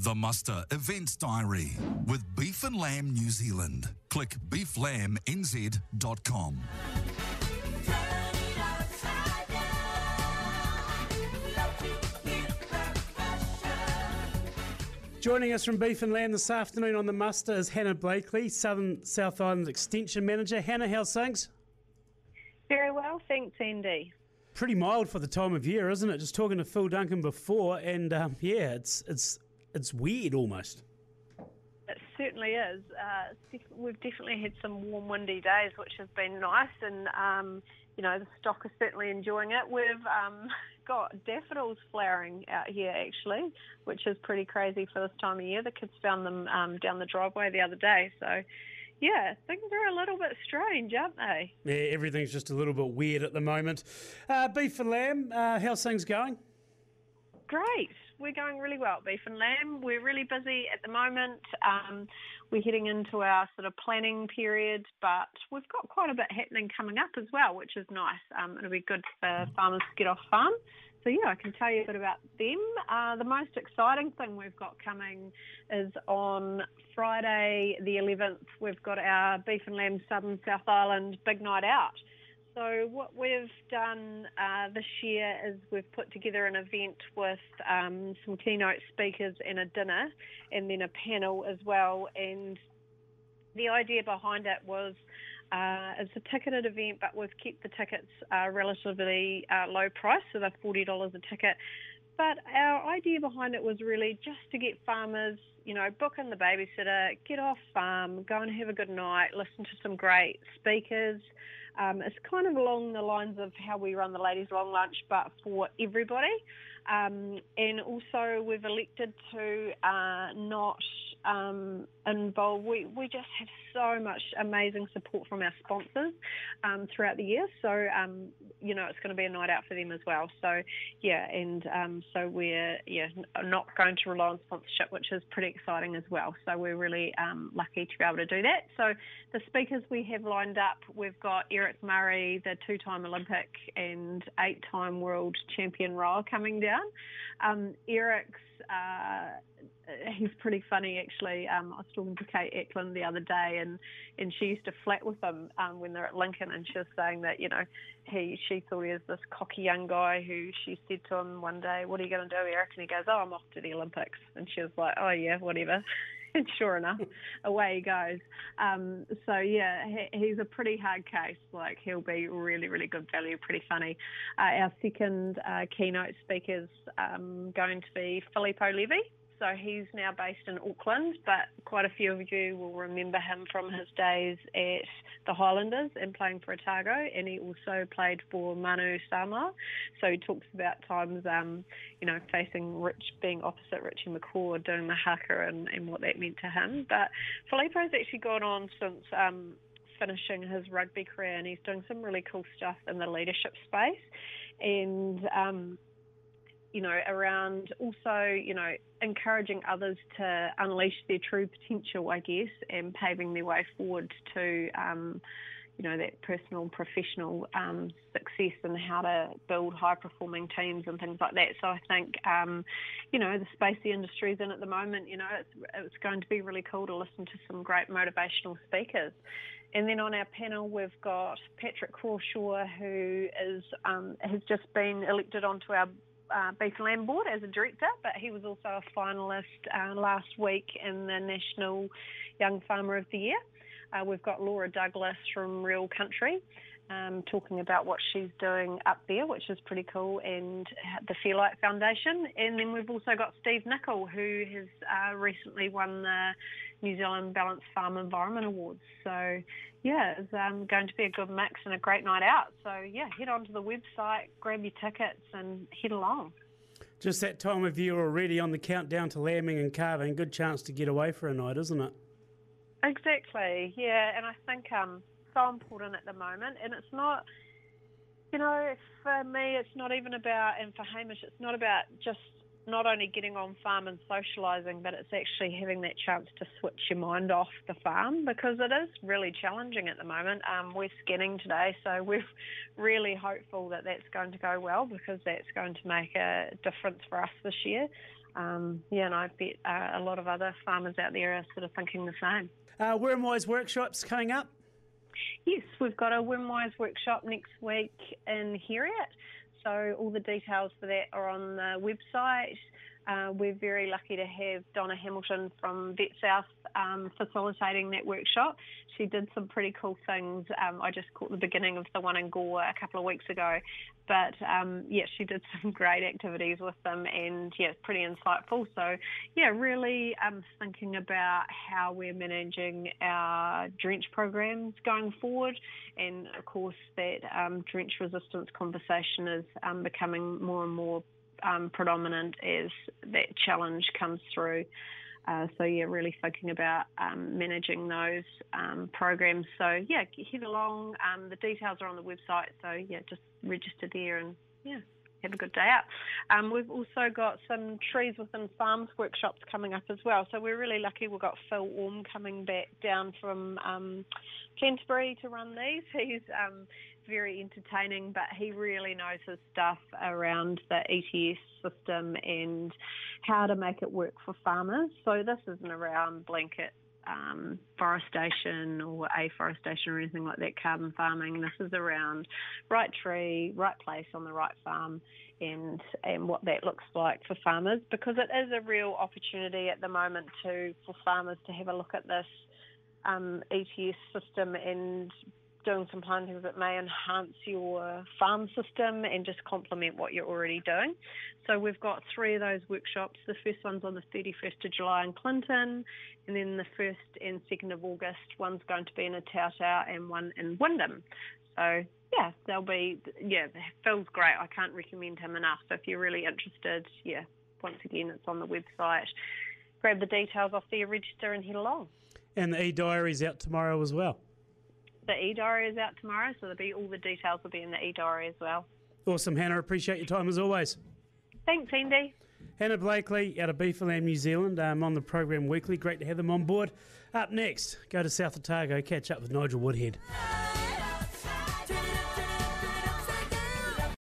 The Muster Events Diary with Beef and Lamb New Zealand. Click beeflambnz.com. Joining us from Beef and Lamb this afternoon on the muster is Hannah Blakely, Southern South Island Extension Manager. Hannah, how's things? Very well, thanks, Andy. Pretty mild for the time of year, isn't it? Just talking to Phil Duncan before, and um, yeah, it's it's it's weird almost. It certainly is. Uh, we've definitely had some warm, windy days, which has been nice, and um, you know the stock is certainly enjoying it. We've um, got daffodils flowering out here actually, which is pretty crazy for this time of year. The kids found them um, down the driveway the other day, so yeah, things are a little bit strange, aren't they? Yeah, everything's just a little bit weird at the moment. Uh, beef and lamb, uh, how's things going? Great. We're going really well, beef and lamb. We're really busy at the moment. Um, we're heading into our sort of planning period, but we've got quite a bit happening coming up as well, which is nice. Um, it'll be good for farmers to get off farm. So yeah, I can tell you a bit about them. Uh, the most exciting thing we've got coming is on Friday the 11th. We've got our beef and lamb Southern South Island big night out. So what we've done uh, this year is we've put together an event with um, some keynote speakers and a dinner, and then a panel as well. And the idea behind it was uh, it's a ticketed event, but we've kept the tickets uh, relatively uh, low price, so they're forty dollars a ticket. But our idea behind it was really just to get farmers, you know, book in the babysitter, get off farm, go and have a good night, listen to some great speakers. Um, it's kind of along the lines of how we run the ladies' long lunch, but for everybody. Um, and also, we've elected to uh, not um, involve. We, we just have so much amazing support from our sponsors um, throughout the year. So, um, you know, it's going to be a night out for them as well. So, yeah, and um, so we're yeah not going to rely on sponsorship, which is pretty exciting as well. So we're really um, lucky to be able to do that. So the speakers we have lined up, we've got Eric Murray, the two-time Olympic and eight-time world champion rower coming down. Um, Eric's uh, he's pretty funny actually. Um, I was talking to Kate Eklund the other day, and and she used to flat with him um, when they're at Lincoln, and she was saying that you know he she thought he was this cocky young guy who she said to him one day, "What are you going to do, Eric?" And he goes, "Oh, I'm off to the Olympics," and she was like, "Oh yeah, whatever." and sure enough, away he goes. Um, so yeah, he, he's a pretty hard case. Like he'll be really, really good value, pretty funny. Uh, our second uh, keynote speaker is um, going to be Filipo Levi. So he's now based in Auckland, but quite a few of you will remember him from his days at the Highlanders and playing for Otago, and he also played for Manu Samoa. So he talks about times, um, you know, facing Rich, being opposite Richie McCaw, doing the haka and, and what that meant to him. But Filipo's actually gone on since um, finishing his rugby career, and he's doing some really cool stuff in the leadership space. And um, you know, around also, you know, encouraging others to unleash their true potential, I guess, and paving their way forward to, um, you know, that personal professional um, success and how to build high performing teams and things like that. So I think, um, you know, the space the industry is in at the moment, you know, it's, it's going to be really cool to listen to some great motivational speakers. And then on our panel, we've got Patrick Crawshaw, who is um, has just been elected onto our uh, Beef and Lamb Board as a director, but he was also a finalist uh, last week in the National Young Farmer of the Year. Uh, we've got Laura Douglas from Real Country um, talking about what she's doing up there, which is pretty cool, and the Fairlight Foundation. And then we've also got Steve Nicol, who has uh, recently won the New Zealand Ballance Farm Environment Awards. So, yeah, it's um, going to be a good mix and a great night out. So, yeah, head onto the website, grab your tickets, and head along. Just that time of year already on the countdown to lambing and calving. Good chance to get away for a night, isn't it? Exactly, yeah. And I think um, so important at the moment. And it's not, you know, for me, it's not even about, and for Hamish, it's not about just not only getting on farm and socialising, but it's actually having that chance to switch your mind off the farm because it is really challenging at the moment. Um, we're scanning today, so we're really hopeful that that's going to go well because that's going to make a difference for us this year. um, yeah, and I bet uh, a lot of other farmers out there are sort of thinking the same. Uh, Wormwise workshops coming up. Yes, we've got a Wormwise workshop next week in Heriot. So all the details for that are on the website. Uh, we're very lucky to have Donna Hamilton from Vet South um, facilitating that workshop. She did some pretty cool things. Um, I just caught the beginning of the one in Gore a couple of weeks ago, but um, yeah, she did some great activities with them, and yeah, pretty insightful. So yeah, really um, thinking about how we're managing our drench programs going forward, and of course that um, drench resistance conversation is um, becoming more and more um, predominant as that challenge comes through. Uh, so yeah, really thinking about um, managing those um, programs. So yeah, head along. Um, the details are on the website. So yeah, just register there and yeah, have a good day out. Um, we've also got some trees within farms workshops coming up as well. So we're really lucky. We've got Phil Orm coming back down from um, Canterbury to run these. He's um, very entertaining, but he really knows his stuff around the ETS system and how to make it work for farmers. So this isn't around blanket um, forestation or afforestation or anything like that, carbon farming. This is around right tree, right place on the right farm, and and what that looks like for farmers because it is a real opportunity at the moment to for farmers to have a look at this um, ETS system and doing some plantings that may enhance your farm system and just complement what you're already doing. So we've got three of those workshops. The first one's on the 31st of July in Clinton, and then the 1st and 2nd of August, one's going to be in Otautau and one in Wyndham. So yeah, they'll be, yeah, Phil's great. I can't recommend him enough. So if you're really interested, yeah, once again, it's on the website. Grab the details off there, register, and head along. And the e-diary's out tomorrow as well the e-diary is out tomorrow, so there'll be all the details will be in the e-diary as well. Awesome, Hannah. Appreciate your time as always. Thanks, Andy. Hannah Blakely out of Beef and New Zealand um, on the program weekly. Great to have them on board. Up next, go to South Otago, catch up with Nigel Woodhead.